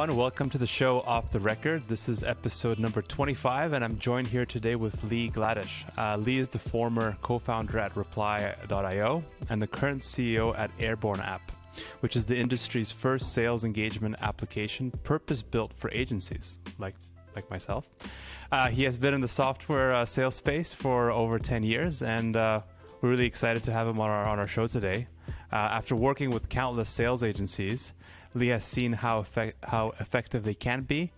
everyone. Welcome to the show Off the Record. This is episode number 25, and I'm joined here today with Lee Gladish. Uh, Lee is the former co founder at Reply.io and the current CEO at Airborne App, which is the industry's first sales engagement application purpose built for agencies like, like myself. Uh, he has been in the software uh, sales space for over 10 years, and uh, we're really excited to have him on our, on our show today. Uh, after working with countless sales agencies, Lee has seen how, effect- how effective they can be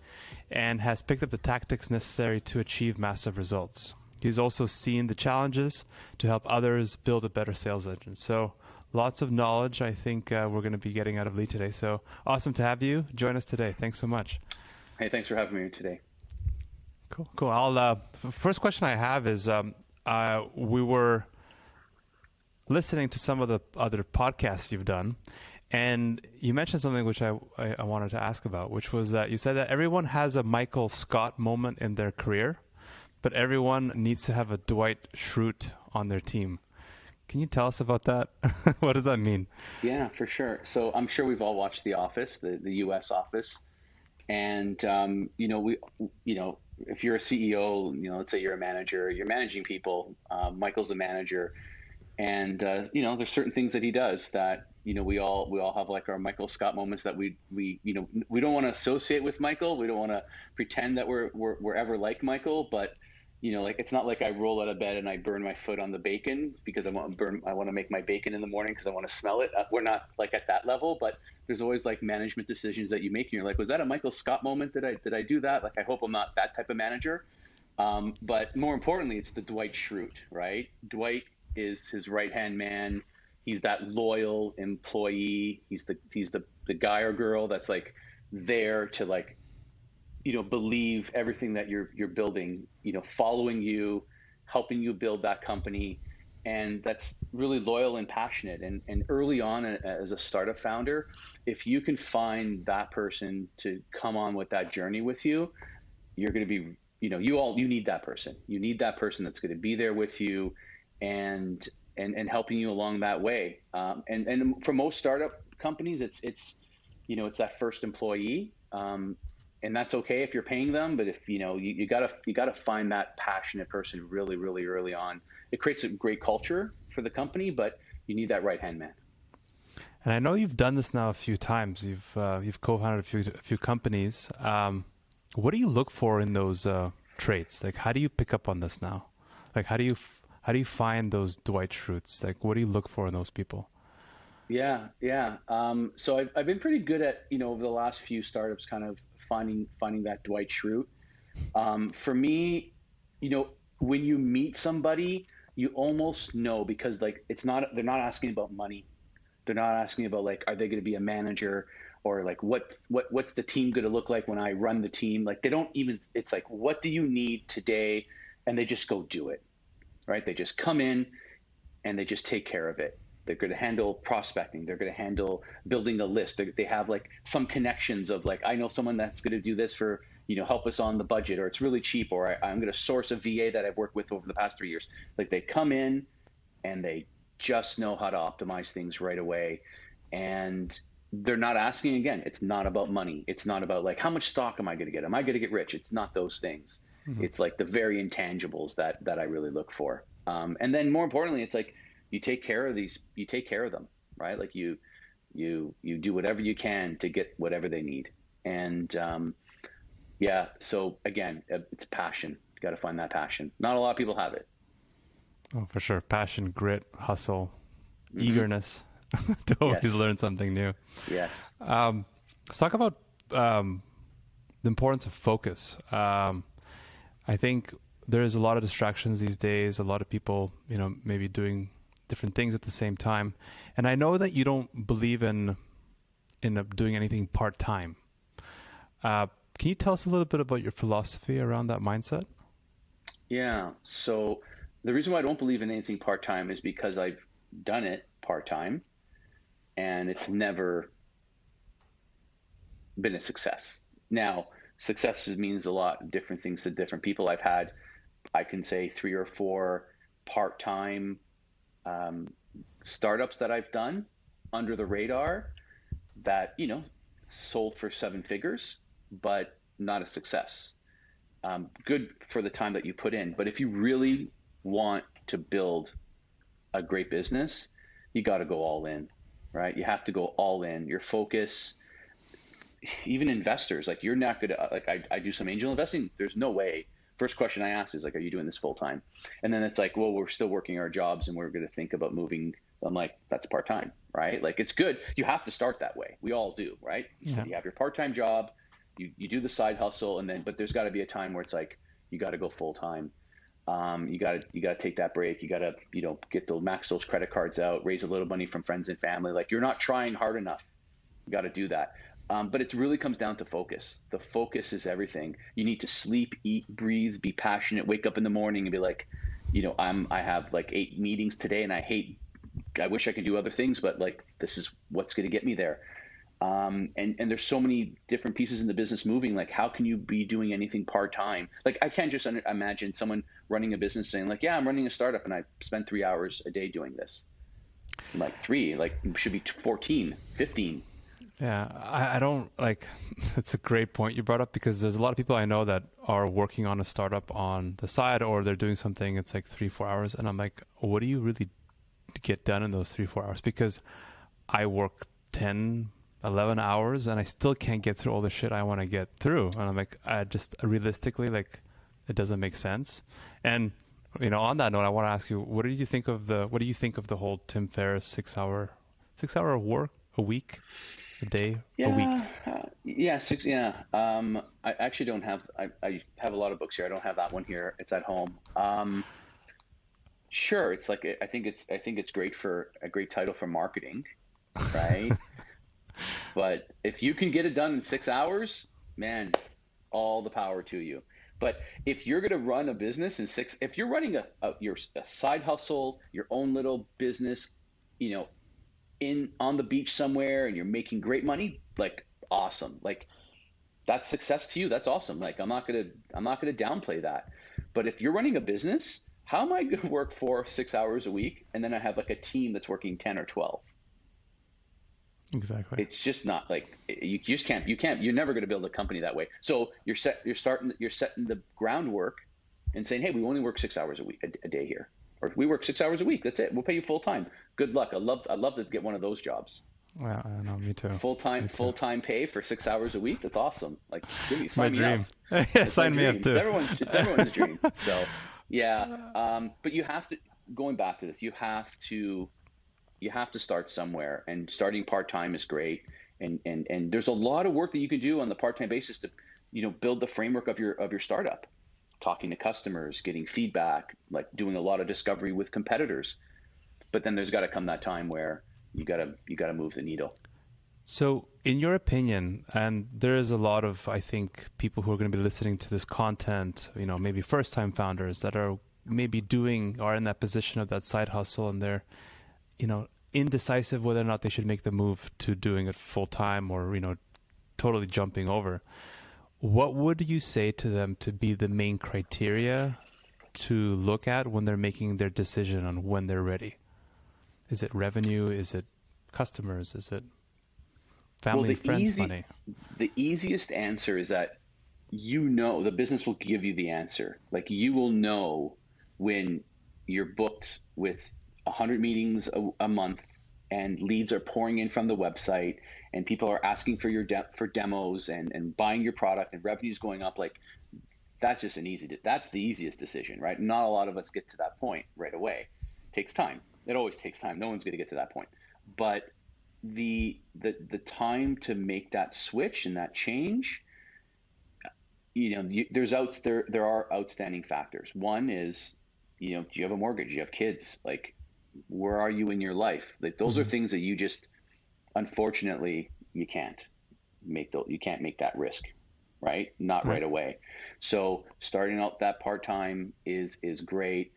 and has picked up the tactics necessary to achieve massive results. He's also seen the challenges to help others build a better sales engine. So, lots of knowledge I think uh, we're going to be getting out of Lee today. So, awesome to have you join us today. Thanks so much. Hey, thanks for having me today. Cool, cool. I'll uh, f- first question I have is um, uh, we were listening to some of the other podcasts you've done, and you mentioned something which I, I, I wanted to ask about, which was that you said that everyone has a Michael Scott moment in their career, but everyone needs to have a Dwight Schrute on their team. Can you tell us about that? what does that mean? Yeah, for sure. So I'm sure we've all watched The Office, the, the U.S. Office, and um, you know we, you know, if you're a CEO, you know, let's say you're a manager, you're managing people. Uh, Michael's a manager, and uh, you know, there's certain things that he does that you know we all we all have like our Michael Scott moments that we we you know we don't want to associate with Michael. We don't want to pretend that we're, we're we're ever like Michael, but you know, like it's not like I roll out of bed and I burn my foot on the bacon because I want to burn. I want to make my bacon in the morning because I want to smell it. Uh, we're not like at that level, but there's always like management decisions that you make, and you're like, was that a Michael Scott moment? Did I did I do that? Like, I hope I'm not that type of manager. Um, but more importantly, it's the Dwight Schrute, right? Dwight is his right hand man. He's that loyal employee. He's the he's the the guy or girl that's like there to like you know believe everything that you're you're building you know following you helping you build that company and that's really loyal and passionate and and early on as a startup founder if you can find that person to come on with that journey with you you're going to be you know you all you need that person you need that person that's going to be there with you and and and helping you along that way um, and and for most startup companies it's it's you know it's that first employee um, and that's okay if you're paying them but if you know you, you gotta you gotta find that passionate person really really early on it creates a great culture for the company but you need that right hand man and I know you've done this now a few times. You've uh, you've co-founded a few a few companies. Um, what do you look for in those uh, traits? Like, how do you pick up on this now? Like, how do you how do you find those Dwight Schrutes? Like, what do you look for in those people? Yeah, yeah. Um, so I've, I've been pretty good at you know over the last few startups, kind of finding finding that Dwight Schrute. Um, for me, you know, when you meet somebody, you almost know because like it's not they're not asking about money, they're not asking about like are they going to be a manager or like what what what's the team going to look like when I run the team. Like they don't even. It's like what do you need today, and they just go do it, right? They just come in, and they just take care of it they're going to handle prospecting. They're going to handle building a list. They, they have like some connections of like, I know someone that's going to do this for, you know, help us on the budget, or it's really cheap, or I, I'm going to source a VA that I've worked with over the past three years. Like they come in and they just know how to optimize things right away. And they're not asking again. It's not about money. It's not about like, how much stock am I going to get? Am I going to get rich? It's not those things. Mm-hmm. It's like the very intangibles that, that I really look for. Um, and then more importantly, it's like, you take care of these you take care of them right? Like you you you do whatever you can to get whatever they need. And um, yeah so again uh, it's passion. You got to find that passion. Not a lot of people have it. Oh for sure. Passion grit hustle mm-hmm. eagerness to always yes. learn something new. Yes. Um, let's talk about um, the importance of focus. Um, i think there's a lot of distractions these days a lot of people you know maybe doing different things at the same time. And I know that you don't believe in in doing anything part time. Uh, can you tell us a little bit about your philosophy around that mindset? Yeah. So the reason why I don't believe in anything part time is because I've done it part time, and it's never been a success. Now, success means a lot of different things to different people. I've had, I can say, three or four part time um, startups that I've done under the radar that, you know, sold for seven figures, but not a success. Um, good for the time that you put in, but if you really want to build a great business, you got to go all in, right? You have to go all in. Your focus, even investors, like you're not gonna like I, I do some angel investing. There's no way. First question I ask is like, are you doing this full time? And then it's like, well, we're still working our jobs and we're going to think about moving. I'm like, that's part time, right? Like it's good. You have to start that way. We all do, right? Yeah. You have your part time job, you you do the side hustle, and then but there's got to be a time where it's like you got to go full time. Um, you got to you got to take that break. You got to you know get the max those credit cards out, raise a little money from friends and family. Like you're not trying hard enough. You got to do that. Um, but it really comes down to focus. The focus is everything. You need to sleep, eat, breathe, be passionate. Wake up in the morning and be like, you know, I'm I have like eight meetings today, and I hate. I wish I could do other things, but like this is what's going to get me there. Um, and and there's so many different pieces in the business moving. Like, how can you be doing anything part time? Like, I can't just imagine someone running a business saying, like, yeah, I'm running a startup and I spend three hours a day doing this. like three, like should be 14, 15. Yeah, I, I don't like. It's a great point you brought up because there's a lot of people I know that are working on a startup on the side or they're doing something. It's like three, four hours, and I'm like, what do you really get done in those three, four hours? Because I work 10 11 hours and I still can't get through all the shit I want to get through. And I'm like, I just realistically, like, it doesn't make sense. And, you know, on that note, I want to ask you, what do you think of the, what do you think of the whole Tim Ferriss six hour, six hour work a week, a day, yeah, a week? Uh, yeah. Six. Yeah. Um, I actually don't have, I, I have a lot of books here. I don't have that one here. It's at home. Um, sure. It's like, I think it's, I think it's great for a great title for marketing. Right. but if you can get it done in six hours, man, all the power to you. But if you're going to run a business in six, if you're running a, a your a side hustle, your own little business, you know, in on the beach somewhere, and you're making great money, like awesome, like that's success to you. That's awesome. Like I'm not gonna I'm not gonna downplay that. But if you're running a business, how am I to work for six hours a week, and then I have like a team that's working ten or twelve? Exactly. It's just not like you just can't. You can't. You're never going to build a company that way. So you're set. You're starting. You're setting the groundwork, and saying, "Hey, we only work six hours a week, a, a day here, or we work six hours a week. That's it. We'll pay you full time. Good luck. I love. I love to get one of those jobs. Well, I know. Me too. Full time. Full time pay for six hours a week. That's awesome. Like, give me sign my me dream. up. yeah, sign me up too. It's everyone's. It's everyone's dream. So, yeah. Um, but you have to. Going back to this, you have to you have to start somewhere and starting part-time is great and and and there's a lot of work that you can do on the part-time basis to you know build the framework of your of your startup talking to customers getting feedback like doing a lot of discovery with competitors but then there's got to come that time where you got to you got to move the needle so in your opinion and there is a lot of i think people who are going to be listening to this content you know maybe first time founders that are maybe doing are in that position of that side hustle and they're you know, indecisive whether or not they should make the move to doing it full time or, you know, totally jumping over. What would you say to them to be the main criteria to look at when they're making their decision on when they're ready? Is it revenue? Is it customers? Is it family well, friends easy, money? The easiest answer is that you know the business will give you the answer. Like you will know when you're booked with 100 meetings a, a, month and leads are pouring in from the website and people are asking for your de- for demos and, and buying your product and revenues going up like that's just an easy that's the easiest decision right? Not a lot of us get to that point right away. It takes time. It always takes time. No one's going to get to that point. But the the the time to make that switch and that change you know you, there's out there there are outstanding factors. One is you know do you have a mortgage? Do you have kids? Like where are you in your life? Like those mm-hmm. are things that you just unfortunately you can't make the, you can't make that risk, right? Not right. right away. So starting out that part time is is great,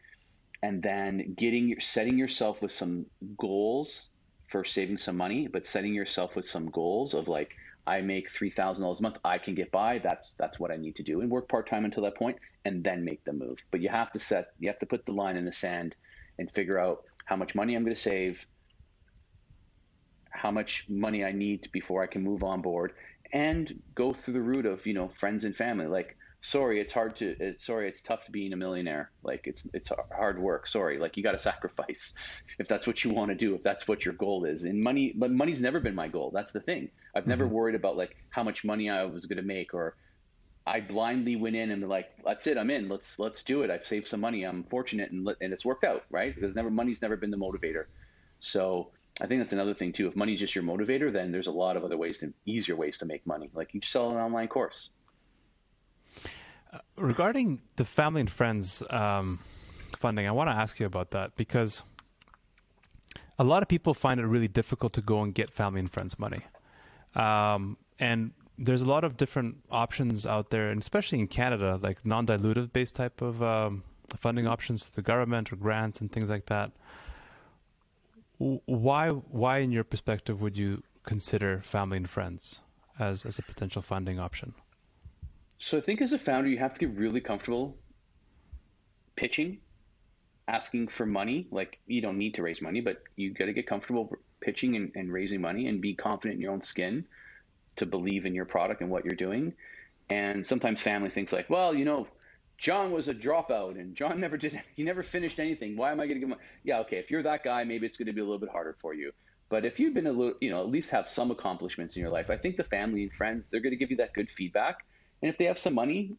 and then getting your setting yourself with some goals for saving some money, but setting yourself with some goals of like I make three thousand dollars a month, I can get by. That's that's what I need to do, and work part time until that point, and then make the move. But you have to set, you have to put the line in the sand, and figure out how much money I'm going to save, how much money I need before I can move on board, and go through the route of you know friends and family. Like, sorry, it's hard to. It, sorry, it's tough to being a millionaire. Like, it's it's hard work. Sorry, like you got to sacrifice if that's what you want to do. If that's what your goal is. And money, but money's never been my goal. That's the thing. I've mm-hmm. never worried about like how much money I was going to make or I blindly went in and like, "That's it, I'm in. Let's let's do it. I've saved some money. I'm fortunate, and and it's worked out, right? Because never money's never been the motivator. So I think that's another thing too. If money's just your motivator, then there's a lot of other ways to easier ways to make money. Like you sell an online course. Uh, regarding the family and friends um, funding, I want to ask you about that because a lot of people find it really difficult to go and get family and friends money. Um, and there's a lot of different options out there, and especially in Canada, like non-dilutive based type of um, funding options, the government or grants and things like that. Why, why, in your perspective, would you consider family and friends as as a potential funding option? So I think as a founder, you have to get really comfortable pitching, asking for money. Like you don't need to raise money, but you got to get comfortable pitching and, and raising money and be confident in your own skin to believe in your product and what you're doing. And sometimes family thinks like, well, you know, John was a dropout and John never did he never finished anything. Why am I going to give him? Yeah, okay. If you're that guy, maybe it's going to be a little bit harder for you. But if you've been a little, you know, at least have some accomplishments in your life, I think the family and friends they're going to give you that good feedback. And if they have some money,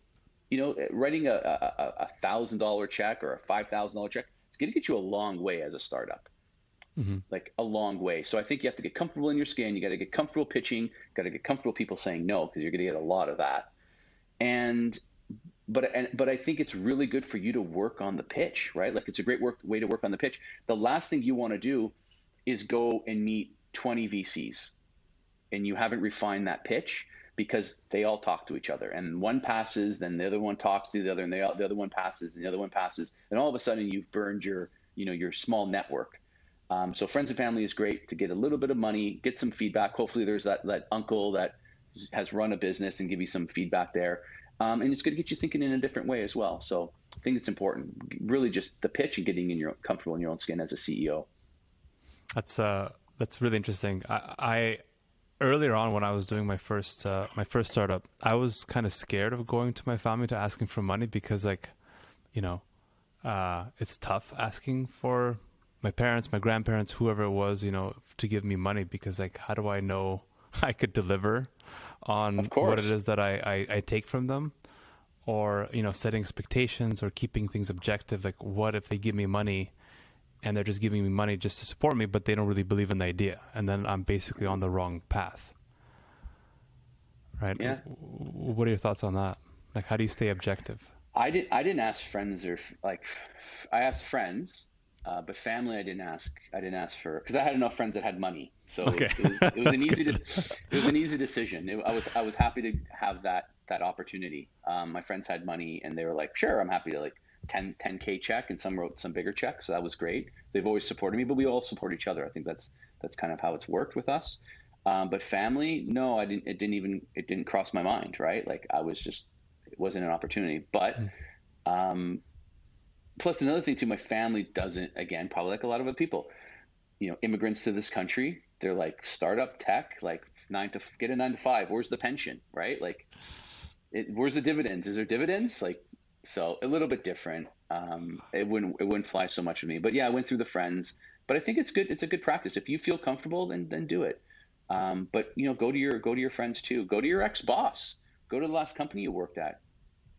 you know, writing a a thousand dollar check or a five thousand dollar check, it's going to get you a long way as a startup mm-hmm. like a long way. So I think you have to get comfortable in your skin. You got to get comfortable pitching. Got to get comfortable people saying no because you're going to get a lot of that. And but and, but I think it's really good for you to work on the pitch, right? Like it's a great work way to work on the pitch. The last thing you want to do is go and meet 20 VCs, and you haven't refined that pitch because they all talk to each other, and one passes, then the other one talks to the other, and they, the other one passes, and the other one passes, and all of a sudden you've burned your you know your small network. Um, so friends and family is great to get a little bit of money, get some feedback. Hopefully, there's that that uncle that has run a business and give you some feedback there, um, and it's going to get you thinking in a different way as well. So I think it's important, really, just the pitch and getting in your comfortable in your own skin as a CEO. That's uh, that's really interesting. I, I earlier on when I was doing my first uh, my first startup, I was kind of scared of going to my family to asking for money because like, you know, uh, it's tough asking for my parents, my grandparents, whoever it was, you know, to give me money because like, how do I know I could deliver on what it is that I, I, I take from them? Or, you know, setting expectations or keeping things objective. Like, what if they give me money and they're just giving me money just to support me, but they don't really believe in the idea? And then I'm basically on the wrong path. Right? Yeah. What are your thoughts on that? Like, how do you stay objective? I didn't. I didn't ask friends or like. I asked friends, uh, but family, I didn't ask. I didn't ask for because I had enough friends that had money, so okay. it, was, it, was, it was an easy. it was an easy decision. It, I was I was happy to have that that opportunity. Um, my friends had money, and they were like, "Sure, I'm happy to like 10 10k check," and some wrote some bigger checks. So that was great. They've always supported me, but we all support each other. I think that's that's kind of how it's worked with us. Um, but family, no, I didn't. It didn't even it didn't cross my mind. Right, like I was just it wasn't an opportunity. But hmm. um, plus another thing too, my family doesn't. Again, probably like a lot of other people, you know, immigrants to this country. They're like startup tech, like nine to get a nine to five. Where's the pension, right? Like, it, where's the dividends? Is there dividends? Like, so a little bit different. Um, it wouldn't it wouldn't fly so much with me. But yeah, I went through the friends. But I think it's good. It's a good practice. If you feel comfortable, then then do it. Um, but you know, go to your go to your friends too. Go to your ex boss. Go to the last company you worked at.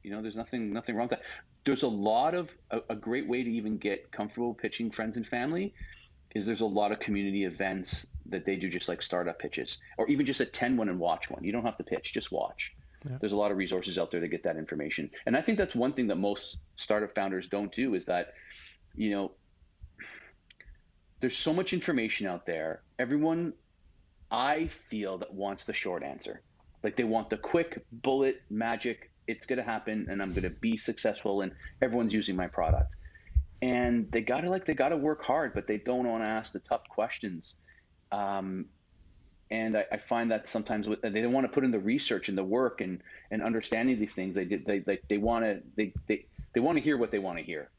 You know, there's nothing nothing wrong with that there's a lot of a, a, great way to even get comfortable pitching friends and family is there's a lot of community events that they do just like startup pitches or even just attend one and watch one. You don't have to pitch just watch. Yeah. there's a lot of resources out there to get that information. And i think that's one thing that most startup founders don't do is that you know there's so much information out there. Everyone i feel that wants the short answer. Like they want the quick bullet magic it's going to happen and I'm going to be successful and everyone's using my product. And they got to like, they got to work hard, but they don't want to ask the tough questions. Um, and I, I, find that sometimes they don't want to put in the research and the work and, and understanding these things. They did, they, they, they want to, they, they, they want to hear what they want to hear.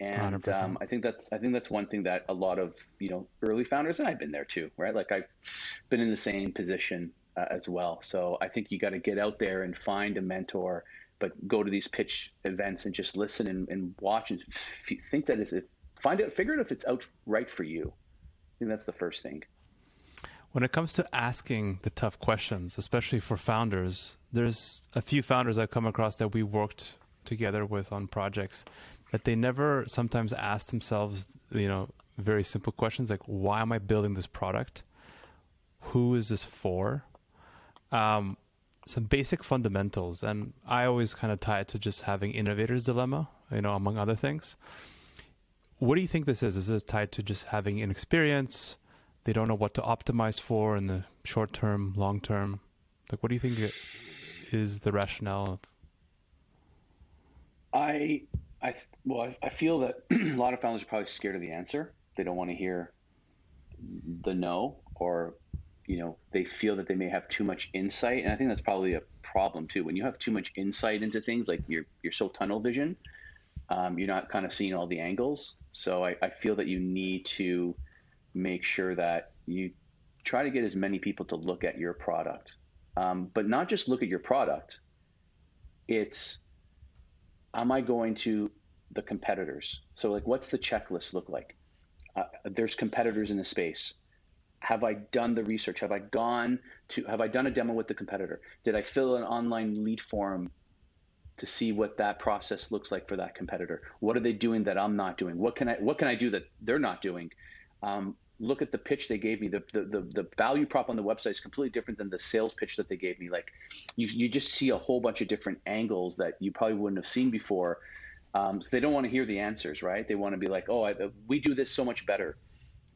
And um, I think that's I think that's one thing that a lot of you know early founders and I've been there too, right? Like I've been in the same position uh, as well. So I think you got to get out there and find a mentor, but go to these pitch events and just listen and, and watch and f- think that is find out figure out if it's out right for you. I think that's the first thing. When it comes to asking the tough questions, especially for founders, there's a few founders I've come across that we worked together with on projects that they never sometimes ask themselves, you know, very simple questions like, why am I building this product? Who is this for? Um, some basic fundamentals. And I always kind of tie it to just having innovator's dilemma, you know, among other things. What do you think this is? Is this tied to just having inexperience? they don't know what to optimize for in the short term, long term. Like, what do you think is the rationale? of? I, I, well, I feel that a lot of founders are probably scared of the answer. They don't want to hear the no, or, you know, they feel that they may have too much insight, and I think that's probably a problem too. When you have too much insight into things, like you're you're so tunnel vision, um, you're not kind of seeing all the angles. So I, I feel that you need to make sure that you try to get as many people to look at your product, um, but not just look at your product. It's, am I going to the competitors? So, like, what's the checklist look like? Uh, there's competitors in the space. Have I done the research? Have I gone to? Have I done a demo with the competitor? Did I fill an online lead form to see what that process looks like for that competitor? What are they doing that I'm not doing? What can I What can I do that they're not doing? Um, look at the pitch they gave me. The, the, the, the, value prop on the website is completely different than the sales pitch that they gave me. Like you, you just see a whole bunch of different angles that you probably wouldn't have seen before. Um, so they don't want to hear the answers, right? They want to be like, oh, I, we do this so much better.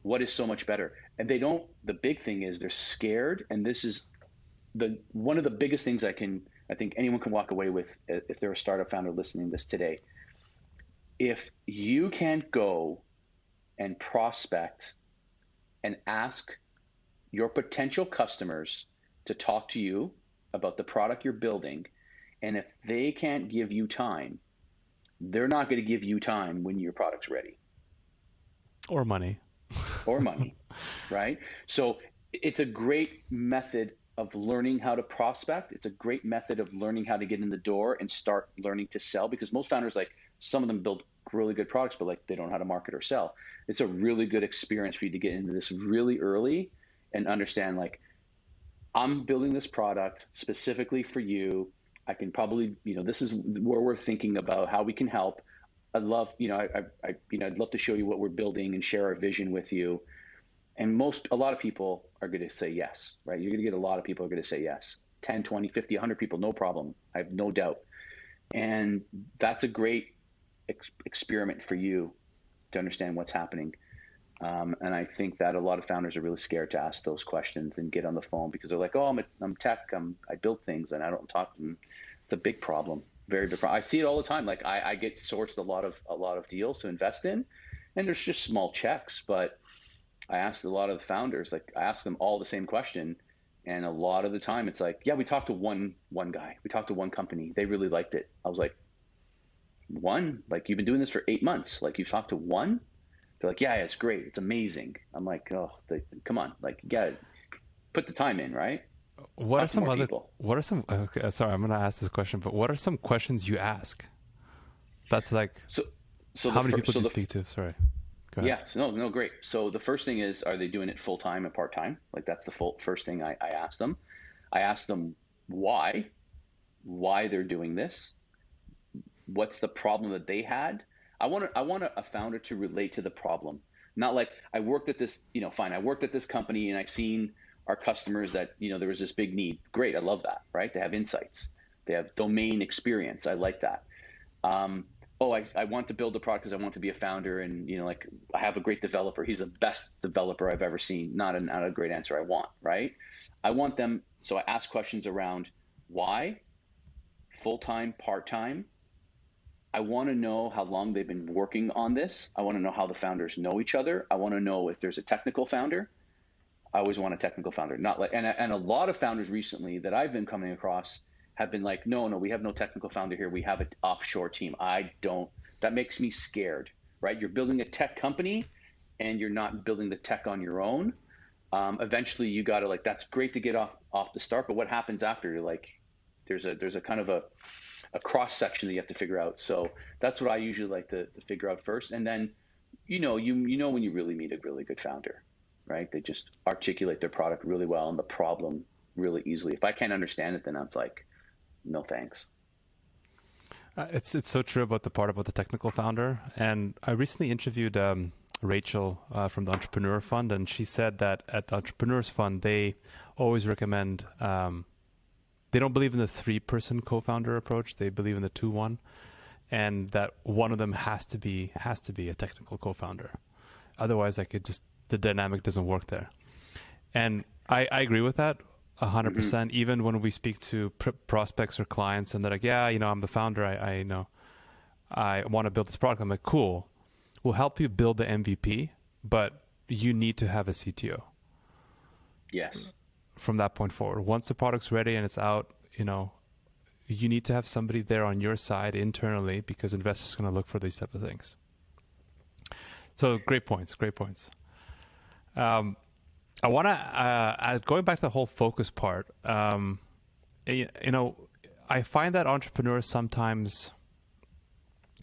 What is so much better? And they don't, the big thing is they're scared. And this is the, one of the biggest things I can, I think anyone can walk away with uh, if they're a startup founder listening to this today. If you can't go and prospect and ask your potential customers to talk to you about the product you're building. And if they can't give you time, they're not going to give you time when your product's ready. Or money. Or money, right? So it's a great method of learning how to prospect. It's a great method of learning how to get in the door and start learning to sell because most founders, like some of them build really good products, but like they don't know how to market or sell. It's a really good experience for you to get into this really early and understand like I'm building this product specifically for you. I can probably, you know, this is where we're thinking about how we can help. I'd love, you know, I, I, you know, I'd love to show you what we're building and share our vision with you. And most, a lot of people are going to say yes, right? You're going to get a lot of people are going to say yes. 10, 20, 50, 100 people, no problem. I have no doubt. And that's a great ex- experiment for you to understand what's happening. Um, and I think that a lot of founders are really scared to ask those questions and get on the phone because they're like, "Oh, I'm, a, I'm tech. I'm, I build things, and I don't talk to them." It's a big problem, very problem. I see it all the time. Like I, I get sourced a lot of a lot of deals to invest in, and there's just small checks. But I asked a lot of the founders, like I asked them all the same question, and a lot of the time it's like, "Yeah, we talked to one one guy. We talked to one company. They really liked it." I was like, one? Like you've been doing this for eight months. Like you've talked to one? They're like, yeah, it's great. It's amazing. I'm like, oh, they, come on, like you got to put the time in, right? What are some other? People. What are some? Okay, uh, sorry, I'm going to ask this question, but what are some questions you ask? That's like. So, so how many fir- people so do you speak to? Sorry. Yeah, no, no, great. So the first thing is, are they doing it full time and part time? Like that's the full, first thing I, I ask them. I ask them why, why they're doing this, what's the problem that they had. I want to, I want a founder to relate to the problem, not like I worked at this. You know, fine, I worked at this company and I've seen our customers that you know there was this big need. Great, I love that. Right? They have insights. They have domain experience. I like that. Um, oh, I, I want to build a product because I want to be a founder, and you know, like I have a great developer. He's the best developer I've ever seen. Not not a great answer I want, right? I want them. So I ask questions around why, full time, part time, I want to know how long they've been working on this. I want to know how the founders know each other. I want to know if there's a technical founder. I always want a technical founder, not like and and a lot of founders recently that I've been coming across have been like, no, no, we have no technical founder here. We have an offshore team. I don't. That makes me scared, right? You're building a tech company, and you're not building the tech on your own. Um, eventually, you got to like that's great to get off off the start, but what happens after? You're like, there's a there's a kind of a a cross section that you have to figure out. So that's what I usually like to, to figure out first, and then you know you you know when you really meet a really good founder, right? They just articulate their product really well and the problem really easily. If I can't understand it, then I'm like, no thanks. Uh, it's it's so true about the part about the technical founder. And I recently interviewed um, Rachel uh, from the Entrepreneur Fund, and she said that at the Entrepreneurs Fund they always recommend. Um, they don't believe in the three-person co-founder approach. They believe in the two-one, and that one of them has to be has to be a technical co-founder. Otherwise, like it just the dynamic doesn't work there. And I, I agree with that hundred mm-hmm. percent. Even when we speak to pr- prospects or clients, and they're like, "Yeah, you know, I'm the founder. I, I know, I want to build this product." I'm like, "Cool, we'll help you build the MVP, but you need to have a CTO." Yes. From that point forward, once the product's ready and it's out, you know, you need to have somebody there on your side internally because investors are going to look for these type of things. So great points, great points. Um, I want to uh, going back to the whole focus part. Um, you, you know, I find that entrepreneurs sometimes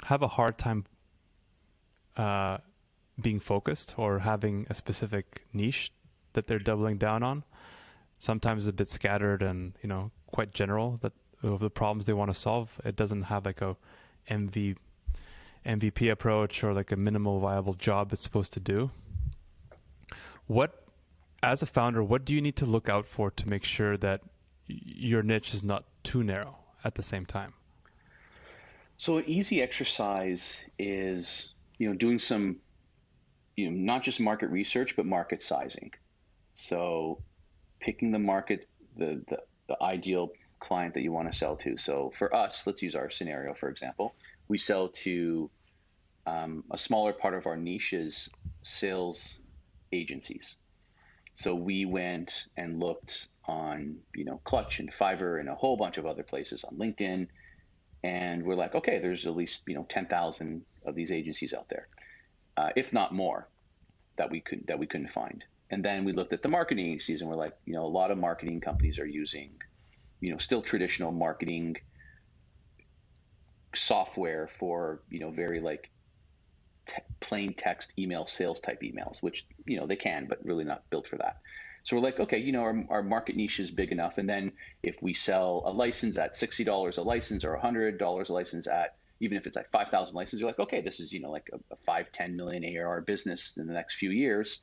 have a hard time uh, being focused or having a specific niche that they're doubling down on. Sometimes a bit scattered and you know quite general that of the problems they want to solve. It doesn't have like a MV, MVP approach or like a minimal viable job it's supposed to do. What as a founder, what do you need to look out for to make sure that your niche is not too narrow at the same time? So an easy exercise is, you know, doing some, you know, not just market research, but market sizing. So picking the market, the, the, the ideal client that you want to sell to. So for us, let's use our scenario, for example. We sell to um, a smaller part of our niche is sales agencies. So we went and looked on, you know, Clutch and Fiverr and a whole bunch of other places on LinkedIn, and we're like, okay, there's at least you know 10,000 of these agencies out there, uh, if not more, that we could that we couldn't find. And then we looked at the marketing agencies, and we're like, you know, a lot of marketing companies are using, you know, still traditional marketing software for you know very like te- plain text email sales type emails, which you know they can, but really not built for that. So we're like, okay, you know, our, our market niche is big enough, and then if we sell a license at sixty dollars a license or hundred dollars a license at even if it's like five thousand licenses, you're like, okay, this is you know like a, a five ten million ARR business in the next few years.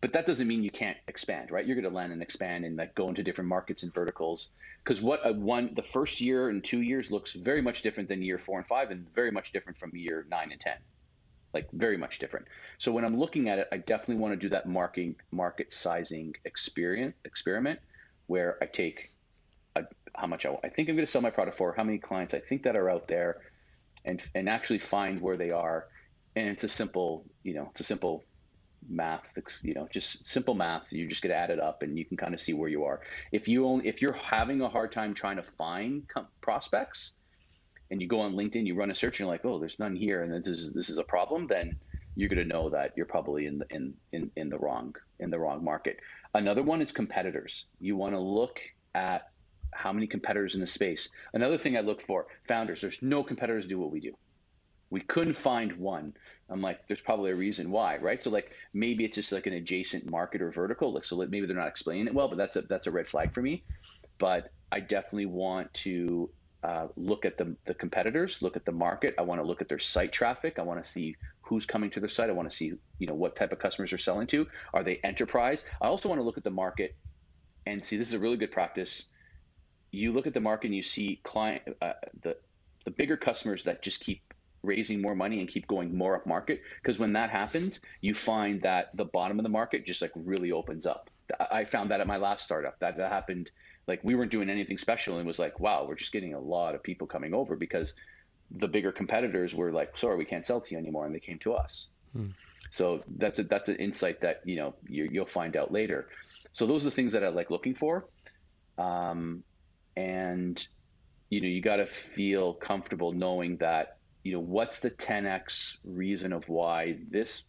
But that doesn't mean you can't expand, right? You're going to land and expand and like go into different markets and verticals. Because what a one the first year and two years looks very much different than year four and five, and very much different from year nine and ten like very much different. So when I'm looking at it, I definitely want to do that marking market sizing experience experiment where I take a, how much I, I think I'm going to sell my product for, how many clients I think that are out there, and and actually find where they are. And it's a simple, you know, it's a simple math you know just simple math you just get to add it up and you can kind of see where you are if you only if you're having a hard time trying to find prospects and you go on LinkedIn, you run a search, and you're like, oh, there's none here, and this is this is a problem, then you're going to know that you're probably in the in, in in the wrong in the wrong market. Another one is competitors. You want to look at how many competitors in the space. Another thing I look for founders. There's no competitors do what we do. We couldn't find one. I'm like, there's probably a reason why, right? So like maybe it's just like an adjacent market or vertical. Like so maybe they're not explaining it well, but that's a that's a red flag for me. But I definitely want to uh, look at the, the competitors, look at the market. I want to look at their site traffic. I want to see who's coming to their site. I want to see, you know, what type of customers they're selling to. Are they enterprise? I also want to look at the market and see. This is a really good practice. You look at the market and you see client uh, the the bigger customers that just keep raising more money and keep going more up market. Because when that happens, you find that the bottom of the market just like really opens up. I found that at my last startup. That that happened like we weren't doing anything special and was like, wow, we're just getting a lot of people coming over because the bigger competitors were like, sorry, we can't sell to you anymore, and they came to us. Hmm. So that's a, that's an insight that you know you will find out later. So those are the things that I like looking for, um, and you know you got to feel comfortable knowing that you know, what's the 10x reason of why this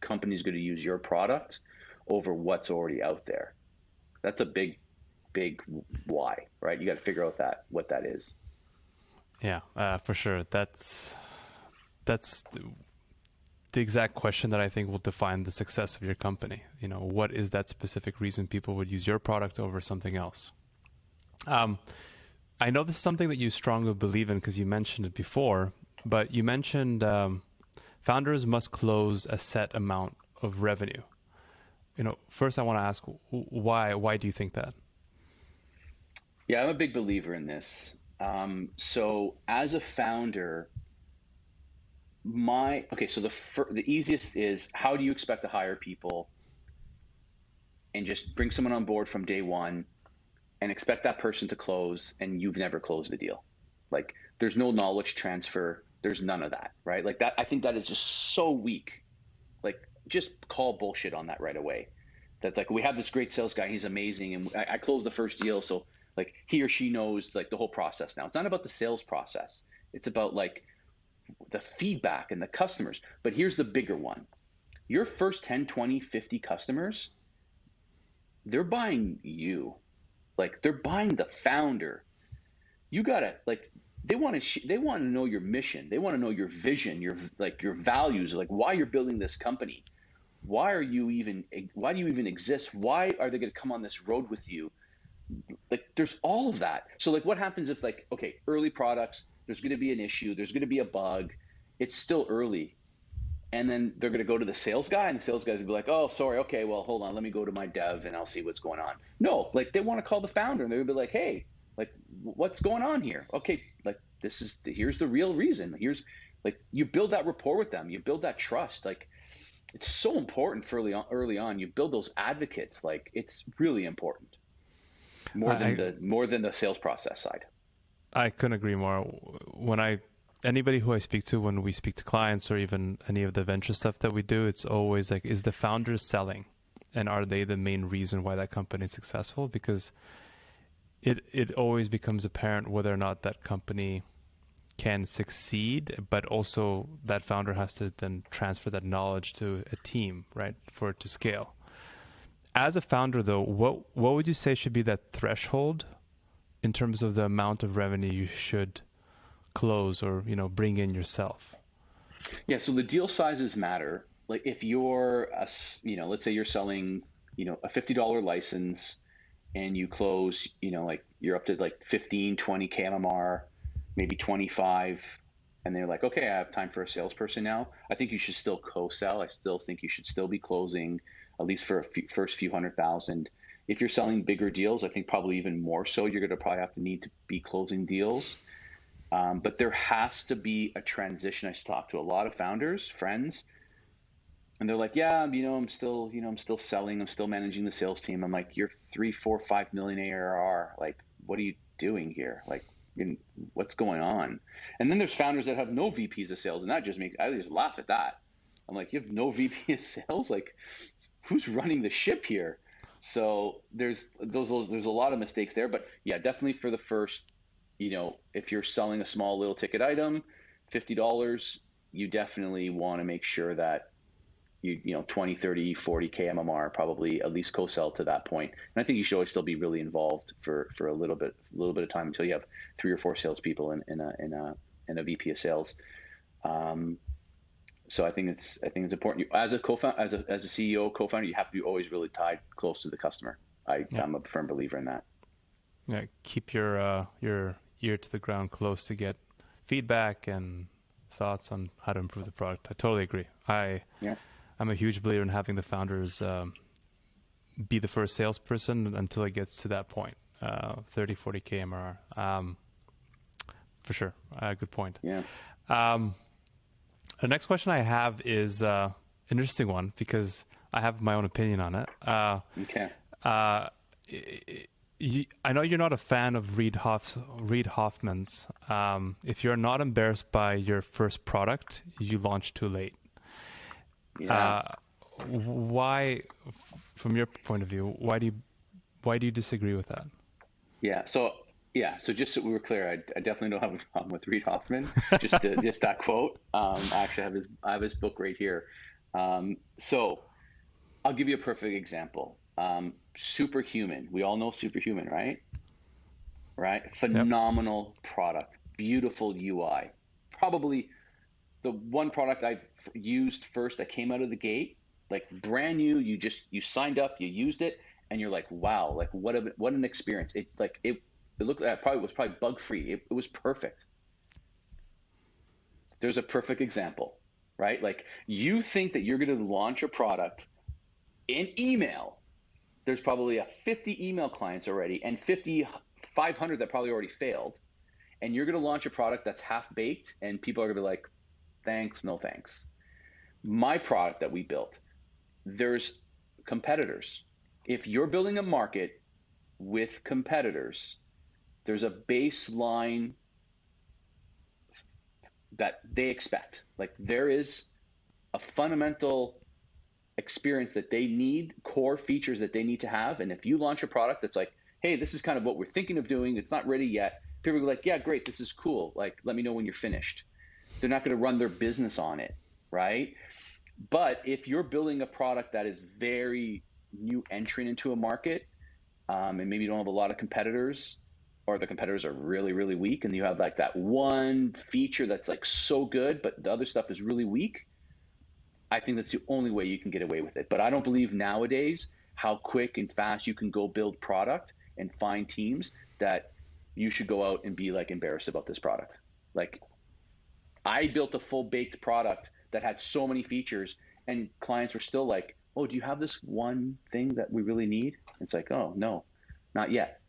company is going to use your product over what's already out there? That's a big, big why, right? You got to figure out that what that is. Yeah, uh, for sure. That's that's the, exact question that I think will define the success of your company. You know, what is that specific reason people would use your product over something else? Um, I know this is something that you strongly believe in because you mentioned it before, but you mentioned um, founders must close a set amount of revenue. You know, first I want to ask why. Why do you think that? Yeah, I'm a big believer in this. Um, so, as a founder, my okay. So the fir- the easiest is how do you expect to hire people and just bring someone on board from day one and expect that person to close, and you've never closed the deal. Like, there's no knowledge transfer there's none of that, right? Like that, I think that is just so weak. Like, just call bullshit on that right away. That's like we have this great sales guy, he's amazing, and I, I closed the first deal, so like he or she knows like the whole process now. It's not about the sales process. It's about like the feedback and the customers. But here's the bigger one. Your first 10, 20, 50 customers, they're buying you. Like they're buying the founder. You got to like they want to sh- they want to know your mission they want to know your vision your like your values like why you're building this company why are you even why do you even exist why are they going to come on this road with you like there's all of that so like what happens if like okay early products there's going to be an issue there's going to be a bug it's still early and then they're going to go to the sales guy and the sales guy's to be like oh sorry okay well hold on let me go to my dev and i'll see what's going on no like they want to call the founder and going to be like hey like, what's going on here? Okay, like this is the, here's the real reason. Here's like you build that rapport with them. You build that trust. Like it's so important for early on. Early on, you build those advocates. Like it's really important. More than I, the more than the sales process side. I couldn't agree more. When I anybody who I speak to, when we speak to clients or even any of the venture stuff that we do, it's always like, is the founder selling, and are they the main reason why that company is successful? Because it it always becomes apparent whether or not that company can succeed, but also that founder has to then transfer that knowledge to a team, right, for it to scale. As a founder, though, what what would you say should be that threshold in terms of the amount of revenue you should close or you know bring in yourself? Yeah, so the deal sizes matter. Like if you're a, you know, let's say you're selling, you know, a fifty dollar license and you close, you know, like you're up to like 15, 20 KMMR, maybe 25, and they're like, okay, I have time for a salesperson now. I think you should still co-sell. I still think you should still be closing at least for a few, first few hundred thousand. If you're selling bigger deals, I think probably even more so. You're going to probably have to need to be closing deals. Um, but there has to be a transition. I talk to a lot of founders, friends, and they're like, yeah, you know, I'm still, you know, I'm still selling, I'm still managing the sales team. I'm like, you're three, four, five million ARR. Like, what are you doing here? Like, what's going on? And then there's founders that have no VPs of sales, and that just makes I just laugh at that. I'm like, you have no VP of sales? Like, who's running the ship here? So there's those, those there's a lot of mistakes there, but yeah, definitely for the first, you know, if you're selling a small little ticket item, fifty dollars, you definitely want to make sure that you you know 20 30 40 kmmr probably at least co-sell to that point. and i think you should always still be really involved for for a little bit a little bit of time until you have three or four salespeople in, in a in a in a vp of sales um, so i think it's i think it's important you, as a co-founder as a, as a ceo co-founder you have to be always really tied close to the customer i yeah. i'm a firm believer in that yeah keep your uh, your ear to the ground close to get feedback and thoughts on how to improve the product i totally agree i yeah I'm a huge believer in having the founders um, be the first salesperson until it gets to that point, uh, 30, 40 KMR. Um, for sure. Uh, good point. Yeah. Um, the next question I have is uh, an interesting one because I have my own opinion on it. Uh, okay. Uh, you, I know you're not a fan of Reid, Hoff, Reid Hoffman's. Um, if you're not embarrassed by your first product, you launch too late. Yeah. Uh, why, from your point of view, why do you why do you disagree with that? Yeah. So Yeah. So just so we were clear, I, I definitely don't have a problem with Reid Hoffman. Just to, just that quote. Um, I actually have his I have his book right here. Um, so I'll give you a perfect example. Um, Superhuman. We all know Superhuman, right? Right. Phenomenal yep. product. Beautiful UI. Probably the one product I've used first that came out of the gate, like brand new. You just you signed up, you used it, and you're like, wow, like what a what an experience. It like it it looked that probably was probably bug free. It, it was perfect. There's a perfect example, right? Like you think that you're going to launch a product in email. There's probably a 50 email clients already and 50 500 that probably already failed. And you're going to launch a product that's half baked and people are going to be like, thanks, no thanks. My product that we built, there's competitors. If you're building a market with competitors, there's a baseline that they expect. Like there is a fundamental experience that they need, core features that they need to have. And if you launch a product that's like, hey, this is kind of what we're thinking of doing, it's not ready yet, people are like, yeah, great, this is cool. Like, let me know when you're finished. They're not going to run their business on it, right? But if you're building a product that is very new entrant into a market, um, and maybe you don't have a lot of competitors, or the competitors are really really weak and you have like that one feature that's like so good but the other stuff is really weak i think that's the only way you can get away with it. But i don't believe nowadays how quick and fast you can go build product and find teams that you should go out and be like embarrassed about this product. Like i built a full baked product that had so many features and clients were still like oh do you have this one thing that we really need? It's like oh no not yet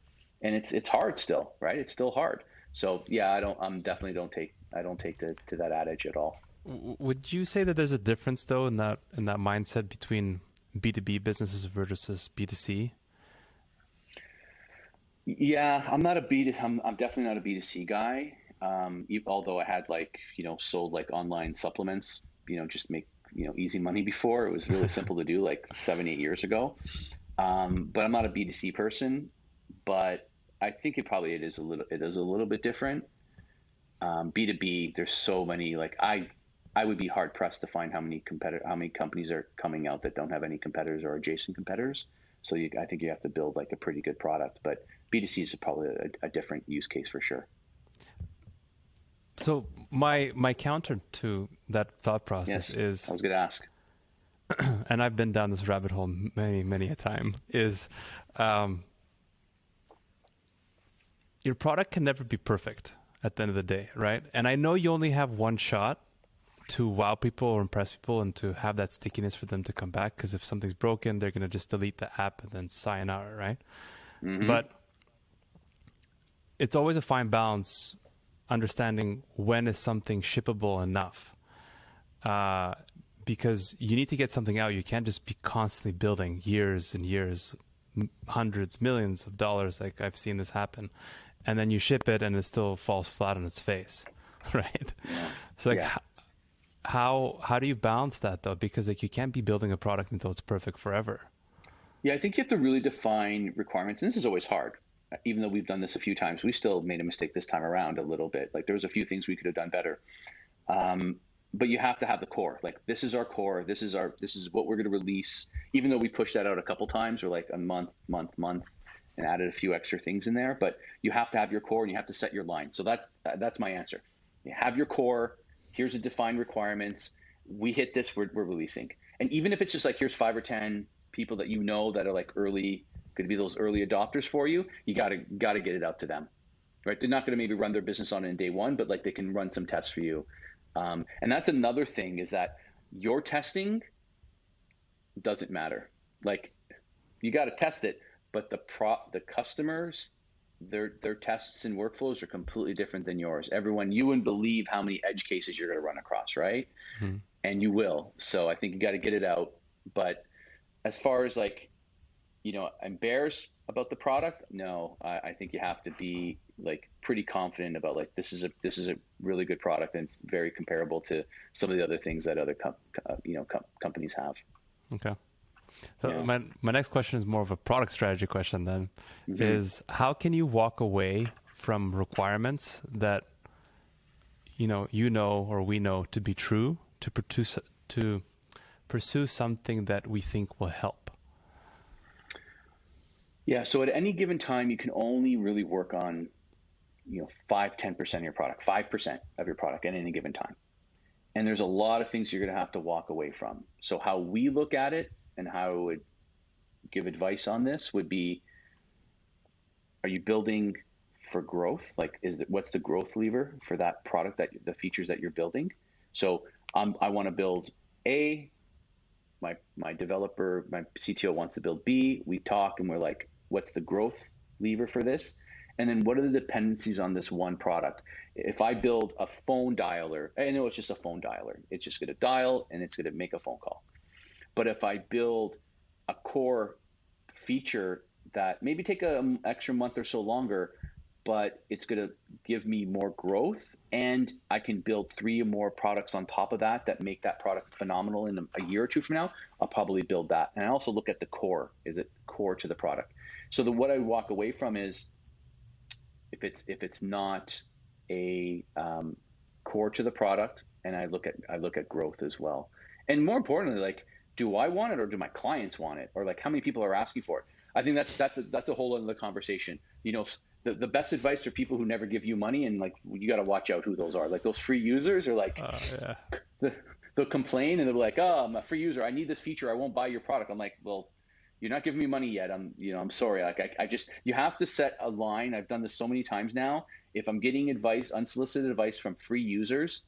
and it's it's hard still, right? It's still hard. So yeah, I don't. I'm definitely don't take. I don't take to, to that adage at all. Would you say that there's a difference though in that in that mindset between B two B businesses versus B two C? Yeah, I'm not a B. I'm I'm definitely not a B two C guy. Um, although I had like you know sold like online supplements, you know, just make you know easy money before. It was really simple to do like seven eight years ago. Um, but I'm not a B two C person. But I think it probably it is a little it is a little bit different. Um, B two B, there's so many like I I would be hard pressed to find how many competitor how many companies are coming out that don't have any competitors or adjacent competitors. So you, I think you have to build like a pretty good product. But B two C is probably a, a different use case for sure. So my my counter to that thought process yes, is I was going to ask, and I've been down this rabbit hole many many a time. Is um, your product can never be perfect at the end of the day, right? And I know you only have one shot to wow people or impress people and to have that stickiness for them to come back because if something's broken, they're going to just delete the app and then sign out, right? Mm-hmm. But it's always a fine balance understanding when is something shippable enough. Uh, because you need to get something out. You can't just be constantly building years and years, hundreds, millions of dollars. Like I've seen this happen and then you ship it and it still falls flat on its face, right? Yeah. So like, yeah. how how do you balance that though? Because like you can't be building a product until it's perfect forever. Yeah, I think you have to really define requirements, and this is always hard. Even though we've done this a few times, we still made a mistake this time around a little bit. Like there was a few things we could have done better. Um, but you have to have the core. Like this is our core. This is our this is what we're going to release. Even though we pushed that out a couple times, or like a month, month, month and added a few extra things in there. But you have to have your core and you have to set your line. So that's that's my answer. You have your core. Here's the defined requirements. We hit this, we're, we're releasing. And even if it's just like here's five or ten people that you know that are like early, to be those early adopters for you, you gotta gotta get it out to them, right? They're not to maybe run their business on it in day one, but like they can run some tests for you. Um, and that's another thing is that your testing doesn't matter. Like you got to test it, but the pro the customers their their tests and workflows are completely different than yours. Everyone, you wouldn't believe how many edge cases you're going to run across, right? Mm-hmm. And you will. So I think you got to get it out. But as far as like, you know, embarrassed about the product, no. I, I think you have to be like pretty confident about like this is a this is a really good product and it's very comparable to some of the other things that other com- uh, you know com- companies have. Okay. So yeah. my my next question is more of a product strategy question. Then mm-hmm. is how can you walk away from requirements that you know you know or we know to be true to pursue to pursue something that we think will help? Yeah, so at any given time, you can only really work on, you know, five, 10% of your product, 5% of your product at any given time. And there's a lot of things you're going to have to walk away from. So, how we look at it and how I would give advice on this would be are you building for growth? Like, is it, what's the growth lever for that product that the features that you're building? So, um, I want to build A. My my developer, my CTO wants to build B. We talk and we're like, what's the growth lever for this? And then what are the dependencies on this one product? If I build a phone dialer, I know it's just a phone dialer. It's just going to dial and it's going to make a phone call. But if I build a core feature that maybe take an extra month or so longer, but it's going to give me more growth and I can build three or more products on top of that that make that product phenomenal in a year or two from now, I'll probably build that. And I also look at the core. Is it core to the product? So the what I walk away from is if it's if it's not a um, core to the product, and I look at I look at growth as well, and more importantly, like do I want it or do my clients want it, or like how many people are asking for it? I think that's that's a, that's a whole other conversation. You know, the, the best advice are people who never give you money, and like you got to watch out who those are. Like those free users are like, uh, yeah. the, they'll complain and they'll be like, oh, I'm a free user. I need this feature. I won't buy your product. I'm like, well, you're not giving me money yet. I'm, you know, I'm sorry. Like I, I just, you have to set a line. I've done this so many times now. If I'm getting advice, unsolicited advice from free users,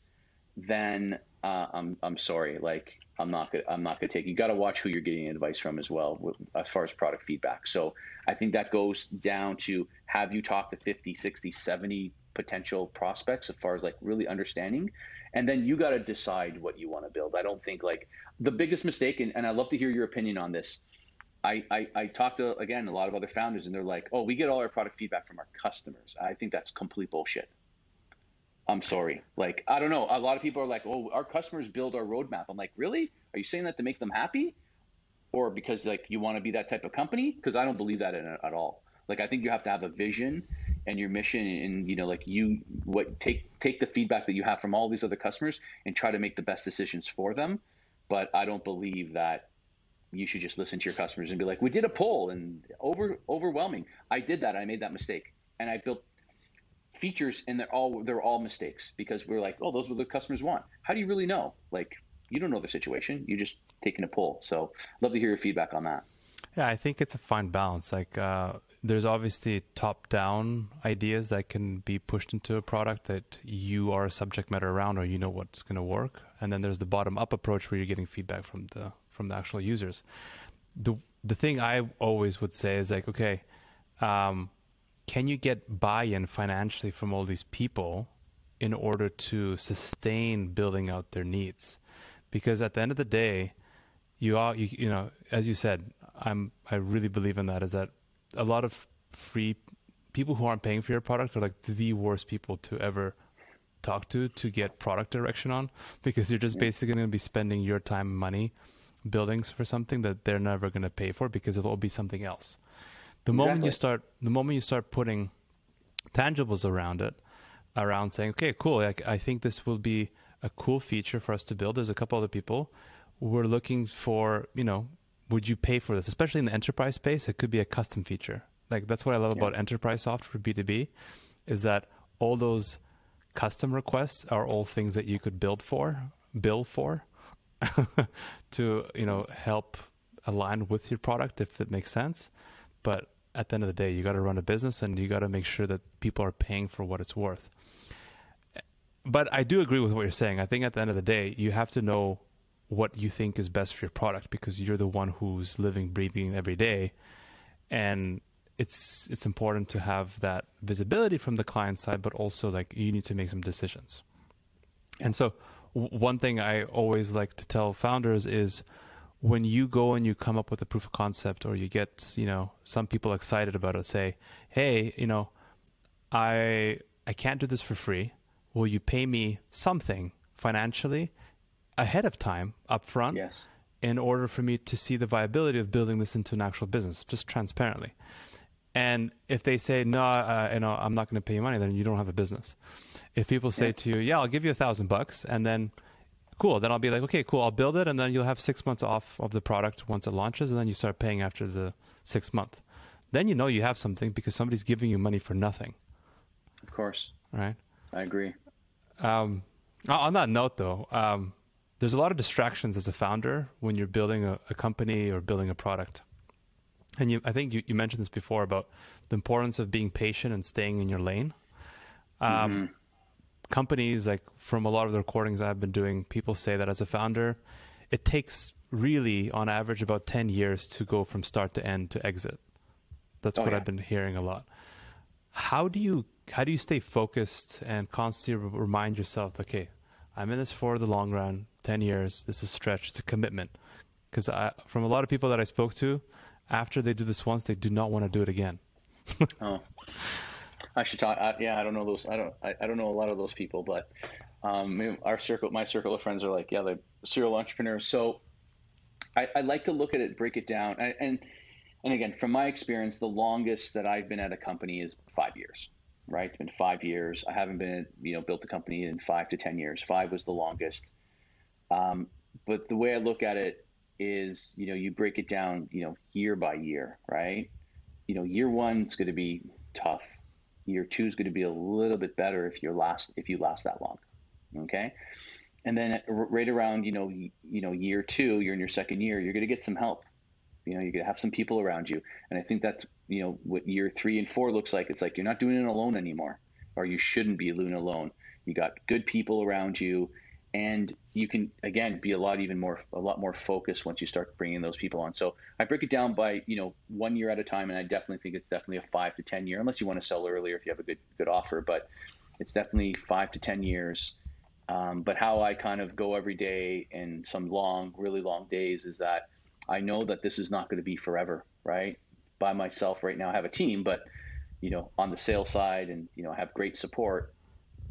then uh, I'm, I'm sorry. Like I'm not gonna, I'm not gonna take. You got to watch who you're getting advice from as well, as far as product feedback. So I think that goes down to have you talk to 50, 60, 70 potential prospects as far as like really understanding, and then you got to decide what you want to build. I don't think like the biggest mistake, and, and I love to hear your opinion on this I, I, I talked to again a lot of other founders and they're like, oh, we get all our product feedback from our customers. I think that's complete bullshit. I'm sorry. Like, I don't know. A lot of people are like, oh, our customers build our roadmap. I'm like, really? Are you saying that to make them happy? Or because like you want to be that type of company? Because I don't believe that in, at all. Like, I think you have to have a vision and your mission and, you know, like you, what take, take the feedback that you have from all these other customers and try to make the best decisions for them. But I don't believe that you should just listen to your customers and be like, we did a poll and over overwhelming. I did that. I made that mistake, and I built features, and they're all they're all mistakes because we're like, oh, those are what the customers want. How do you really know? Like, you don't know the situation. You're just taking a poll. So, love to hear your feedback on that. Yeah, I think it's a fine balance. Like, uh, there's obviously top-down ideas that can be pushed into a product that you are a subject matter around, or you know what's going to work, and then there's the bottom-up approach where you're getting feedback from the from the actual users. The the thing I always would say is like, okay, um, can you get buy-in financially from all these people in order to sustain building out their needs? Because at the end of the day, you are you, you know, as you said, I'm I really believe in that. Is that a lot of free people who aren't paying for your product are like the worst people to ever talk to to get product direction on because you're just basically going to be spending your time money buildings for something that they're never going to pay for because it'll be something else. The exactly. moment you start, the moment you start putting tangibles around it, around saying, okay, cool, I, I think this will be a cool feature for us to build. There's a couple other people. We're looking for, you know, would you pay for this? Especially in the enterprise space, it could be a custom feature. Like that's what I love yeah. about enterprise software B2B is that all those custom requests are all things that you could build for, bill for, to you know help align with your product if it makes sense. But at the end of the day, you got to run a business and you got to make sure that people are paying for what it's worth. But I do agree with what you're saying. I think at the end of the day, you have to know what you think is best for your product because you're the one who's living, breathing every day, and it's it's important to have that visibility from the client side, but also like you need to make some decisions. And so one thing I always like to tell founders is when you go and you come up with a proof of concept or you get, you know, some people excited about it, say, "Hey, you know, I I can't do this for free. Will you pay me something financially ahead of time, upfront, yes. in order for me to see the viability of building this into an actual business, just transparently?" And if they say no, uh, you know, I'm not going to pay you money, then you don't have a business. If people say yeah. to you, yeah, I'll give you a thousand bucks, and then cool, then I'll be like, okay, cool, I'll build it, and then you'll have six months off of the product once it launches, and then you start paying after the six month. Then you know you have something because somebody's giving you money for nothing. Of course. Right. I agree. Um, on that note, though, um, there's a lot of distractions as a founder when you're building a, a company or building a product. And you, I think you, you, mentioned this before about the importance of being patient and staying in your lane. Um, mm-hmm. Companies, like from a lot of the recordings I've been doing, people say that as a founder, it takes really, on average, about 10 years to go from start to end to exit. That's oh, what yeah. I've been hearing a lot. How do you how do you stay focused and constantly remind yourself, okay, I'm in this for the long run, 10 years, this is a stretch, it's a commitment. Because from a lot of people that I spoke to, after they do this once, they do not want to do it again. oh, I should talk. I, yeah, I don't know those. I don't. I, I don't know a lot of those people, but um, our circle, my circle of friends are like, yeah, they're serial entrepreneurs. So I, I like to look at it, break it down, and, and and again, from my experience, the longest that I've been at a company is five years. Right, it's been five years. I haven't been, you know, built a company in five to ten years. Five was the longest. Um, but the way I look at it is, you know, you break it down, you know, year by year, right? You know, year one's going to be tough. Year two is going to be a little bit better if you last if you last that long. Okay, and then right around, you know, you know, year two, you're in your second year, you're going to get some help you know, you're gonna have some people around you, and I think that's you know what year three and four looks like. It's like you're not doing it alone anymore, or you shouldn't be doing alone. You got good people around you, and you can again be a lot even more a lot more focused once you start bringing those people on. So I break it down by you know one year at a time, and I definitely think it's definitely a five to ten year, unless you want to sell earlier if you have a good good offer, but it's definitely five to ten years. Um, but how I kind of go every day and some long, really long days is that I know that this is not going to be forever, right? By myself right now, I have a team, but you know, on the sales side, and you know, I have great support.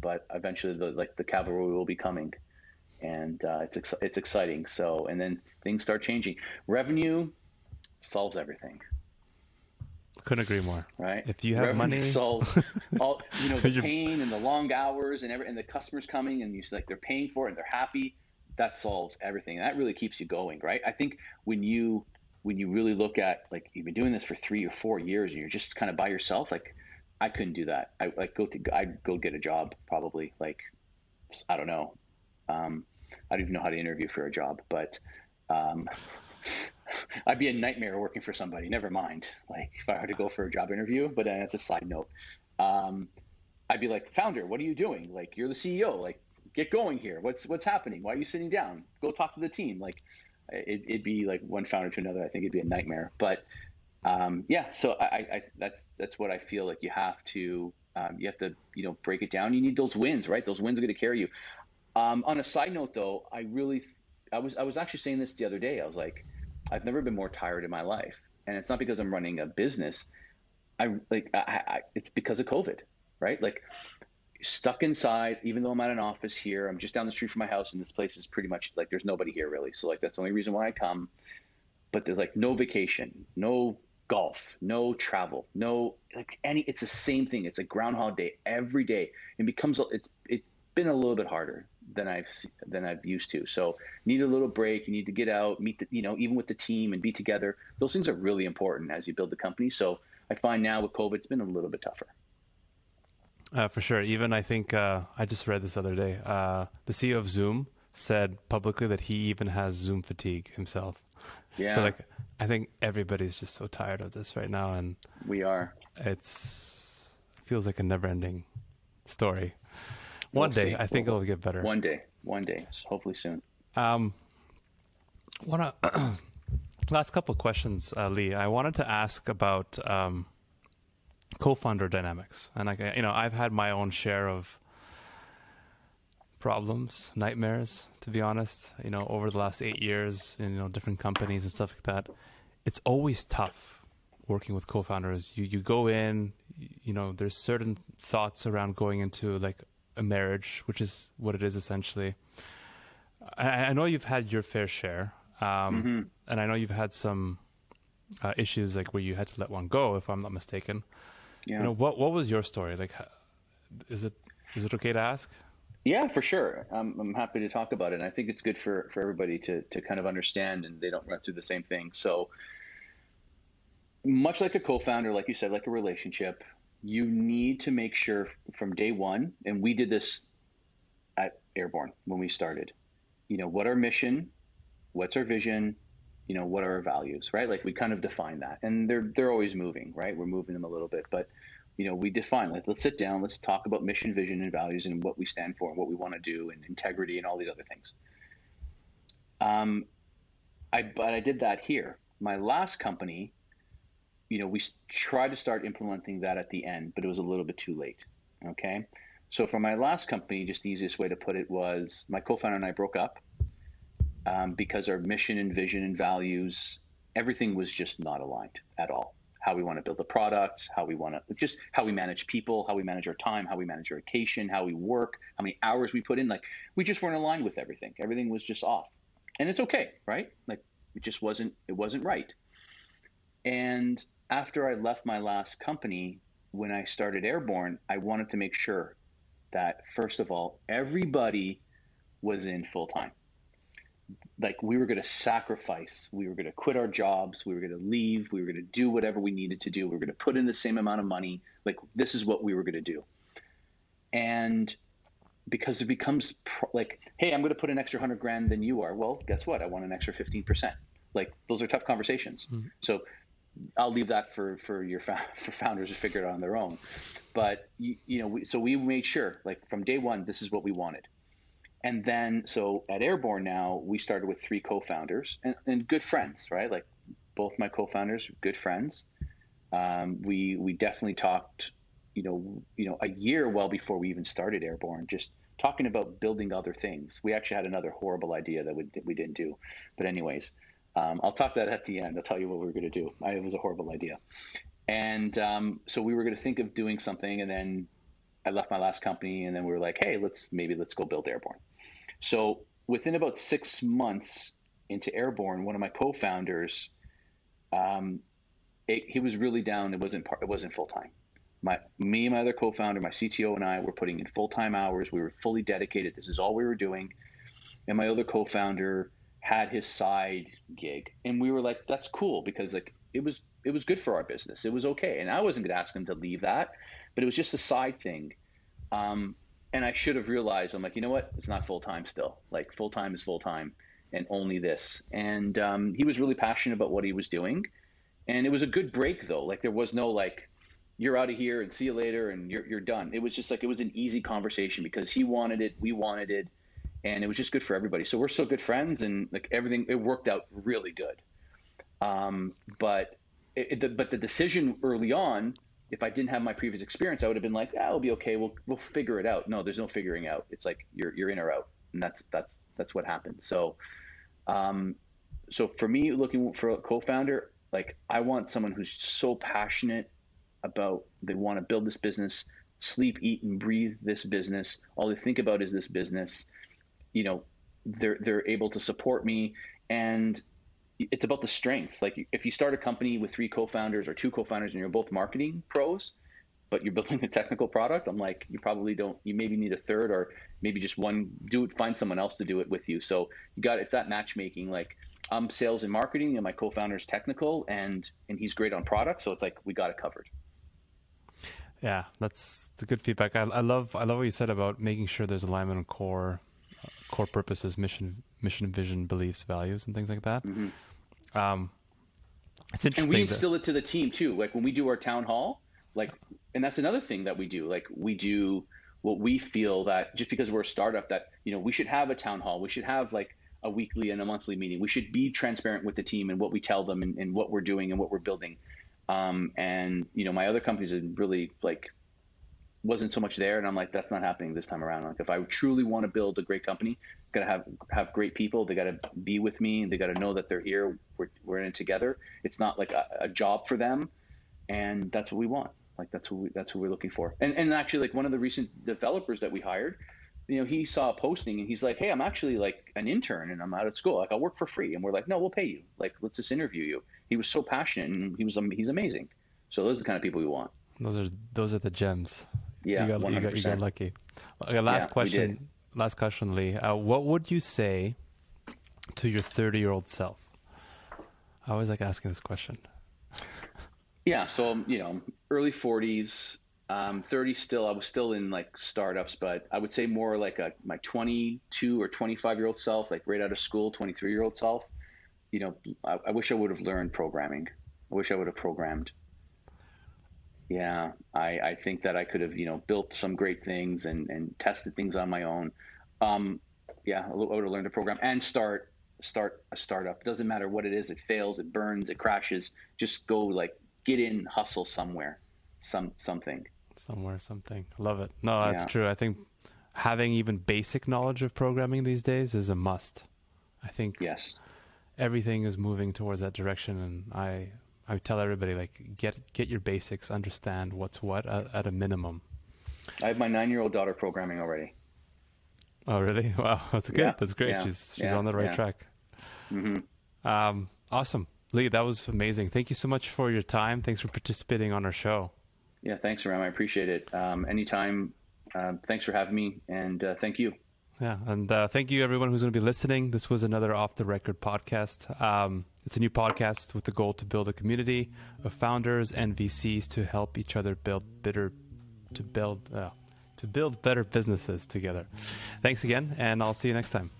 But eventually, the like the cavalry will be coming, and uh, it's ex- it's exciting. So, and then things start changing. Revenue solves everything. Couldn't agree more. Right. If you have Revenue money, solves all you know the pain and the long hours and every and the customers coming and you like they're paying for it and they're happy that solves everything. That really keeps you going, right? I think when you when you really look at like you've been doing this for three or four years and you're just kind of by yourself, like I couldn't do that. I like go to I'd go get a job probably. Like I don't know. Um, I don't even know how to interview for a job, but um, I'd be a nightmare working for somebody. Never mind, like if I had to go for a job interview. But that's a side note. Um, I'd be like, founder, what are you doing? Like you're the CEO. Like get going here. What's what's happening? Why are you sitting down? Go talk to the team. Like it, would be like one founder to another. I think it'd be a nightmare. But um, yeah, so I, I, that's that's what I feel like you have to um, you have to you know break it down. You need those wins, right? Those wins are going to carry you. Um, on a side note, though, I really I was I was actually saying this the other day. I was like, I've never been more tired in my life, and it's not because I'm running a business. I like I, I, it's because of COVID, right? Like stuck inside, even though I'm at an office here. I'm just down the street from my house, and this place is pretty much like there's nobody here really. So like that's the only reason why I come. But there's like no vacation, no golf, no travel, no like any. It's the same thing. It's a Groundhog Day every day. It becomes it's it's been a little bit harder than I've than I've used to. So need a little break. You need to get out, meet the, you know even with the team and be together. Those things are really important as you build the company. So I find now with COVID, it's been a little bit tougher. Uh, for sure. Even I think uh, I just read this other day. Uh, the CEO of Zoom said publicly that he even has Zoom fatigue himself. Yeah. So like, I think everybody's just so tired of this right now, and we are. It's feels like a never-ending story. One we'll day, see. I think we'll, it'll get better. One day, one day, hopefully soon. Um, wanna last couple of questions, uh, Lee. I wanted to ask about um co-founder dynamics and like you know i've had my own share of problems nightmares to be honest you know over the last eight years in you know different companies and stuff like that it's always tough working with co-founders you you go in you know there's certain thoughts around going into like a marriage which is what it is essentially i, I know you've had your fair share um, mm-hmm. and i know you've had some uh, issues like where you had to let one go, if I'm not mistaken. Yeah. You know, what what was your story? Like, is it is it okay to ask? Yeah, for sure. I'm, I'm happy to talk about it. And I think it's good for, for everybody to, to kind of understand and they don't run through the same thing. So, much like a co founder, like you said, like a relationship, you need to make sure from day one, and we did this at Airborne when we started, you know, what our mission, what's our vision, you know, what are our values, right? Like we kind of define that. And they're they're always moving, right? We're moving them a little bit, but you know, we define let's sit down, let's talk about mission, vision, and values, and what we stand for, and what we want to do, and integrity, and all these other things. Um, I but I did that here. My last company, you know, we tried to start implementing that at the end, but it was a little bit too late. Okay, so for my last company, just the easiest way to put it was my co-founder and I broke up um, because our mission and vision and values, everything was just not aligned at all how we want to build a product, how we want to just how we manage people, how we manage our time, how we manage our vacation, how we work, how many hours we put in. Like we just weren't aligned with everything. Everything was just off. And it's okay, right? Like it just wasn't it wasn't right. And after I left my last company, when I started Airborne, I wanted to make sure that first of all, everybody was in full time like we were going to sacrifice. We were going to quit our jobs. We were going to leave. We were going to do whatever we needed to do. We were going to put in the same amount of money. Like this is what we were going to do. And because it becomes pro- like hey i'm going to put an extra 100 grand than you are. Well guess what? I want an extra 15% like those are tough conversations. Mm-hmm. so i'll leave that for for your for founders to figure it out on their own. But you, you know we, so we made sure like from day one this is what we wanted and then so at airborne now we started with three co-founders and, and good friends right? Like both my co-founders good friends. Um, we we definitely talked you know you know a year well before we even started airborne just talking about building other things. We actually had another horrible idea that we, we didn't do. But anyways um, i'll talk that at the end. I'll tell you what we were going to do. I, it was a horrible idea. And um, so we were going to think of doing something and then i left my last company and then we were like hey let's maybe let's go build airborne so within about six months into Airborne, one of my co-founders, um, it, he was really down. It wasn't part, it wasn't full time. My me and my other co-founder, my CTO and I were putting in full time hours. We were fully dedicated. This is all we were doing. And my other co-founder had his side gig, and we were like, "That's cool," because like it was it was good for our business. It was okay, and I wasn't going to ask him to leave that, but it was just a side thing. Um, and I should have realized I'm like, you know what? It's not full time still. Like full time is full time, and only this. And um, he was really passionate about what he was doing, and it was a good break though. Like there was no like, you're out of here and see you later and you're you're done. It was just like it was an easy conversation because he wanted it, we wanted it, and it was just good for everybody. So we're so good friends, and like everything, it worked out really good. Um, but it, the, but the decision early on if I didn't have my previous experience, I would have been like, ah, it'll be okay. We'll we'll figure it out. No, there's no figuring out. It's like you're you're in or out, and that's that's that's what happened. So, um, so for me, looking for a co-founder, like I want someone who's so passionate about they want to build this business, sleep, eat, and breathe this business. All they think about is this business. You know, they're they're able to support me and it's about the strengths. Like if you start a company with three co-founders or two co-founders and you're both marketing pros, but you're building a technical product, I'm like, you probably don't. You maybe need a third, or maybe just one. Do it. Find someone else to do it with you. So you got it's that matchmaking. Like I'm sales and marketing, and my co-founder is technical, and and he's great on product. So it's like we got it covered. Yeah, that's the good feedback. I, I love I love what you said about making sure there's alignment on core uh, core purposes, mission mission, vision, beliefs, values, and things like that. Mm-hmm. Um, it's interesting. And we instill it to the team too. Like when we do our town hall, like, and that's another thing that we do. Like we do what we feel that just because we're a startup, that you know we should have a town hall. We should have like a weekly and a monthly meeting. We should be transparent with the team and what we tell them and, and what we're doing and what we're building. Um, and you know, my other companies are really like wasn't so much there and i'm like that's not happening this time around like if i truly want to build a great company got to have have great people they got to be with me they got to know that they're here we're, we're in it together it's not like a, a, job for them and that's what we want like that's what we, that's what we're looking for and and actually like one of the recent developers that we hired you know, he saw a posting and he's like, "Hey, I'm actually like an intern and I'm out of school. Like I'll work for free." And we're like, "No, we'll pay you. Like let's just interview you." He was so passionate and he was he's amazing. So those are the kind of people we want. Those are those are the gems. Yeah, you got, you got, you got lucky. Okay, last Yeah, question. Last question, Lee. Uh, what would you say to your 30 year old self? I always like asking this question. Yeah, so um, you know, early 40s, um, 30 still. I was still in like startups, but I would say more like a my 22 or 25 year old self, like right out of school, 23 year old self. You know, I, I wish I would have learned programming. I wish I would have programmed. Yeah, I, I think that I could have, you know, built some great things and, and tested things on my own. Um, yeah, I would have learned to program and start start a startup. Doesn't matter what it is. It fails, it burns, it crashes. Just go like get in, hustle somewhere, some something. Somewhere, something. Love it. No, that's Yeah. true. I think having even basic knowledge of programming these days is a must. I think Yes. everything is moving towards that direction, and I I would tell everybody like get get your basics, understand what's what at, at a minimum. I have my nine year old daughter programming already. Oh, really? Wow, that's good. Yeah, That's great. yeah, She's she's yeah, on the right track. hmm Um, awesome, Lee. That was amazing. Thank you so much for your time. Thanks for participating on our show. Yeah, thanks, Ram. I appreciate it. Um, anytime. Um, thanks for having me, and uh, thank you. Yeah, and uh, thank you everyone who's going to be listening. This was another off the record podcast. Um, it's a new podcast with the goal to build a community of founders and VCs to help each other build better, to build uh, to build better businesses together. Thanks again, and I'll see you next time.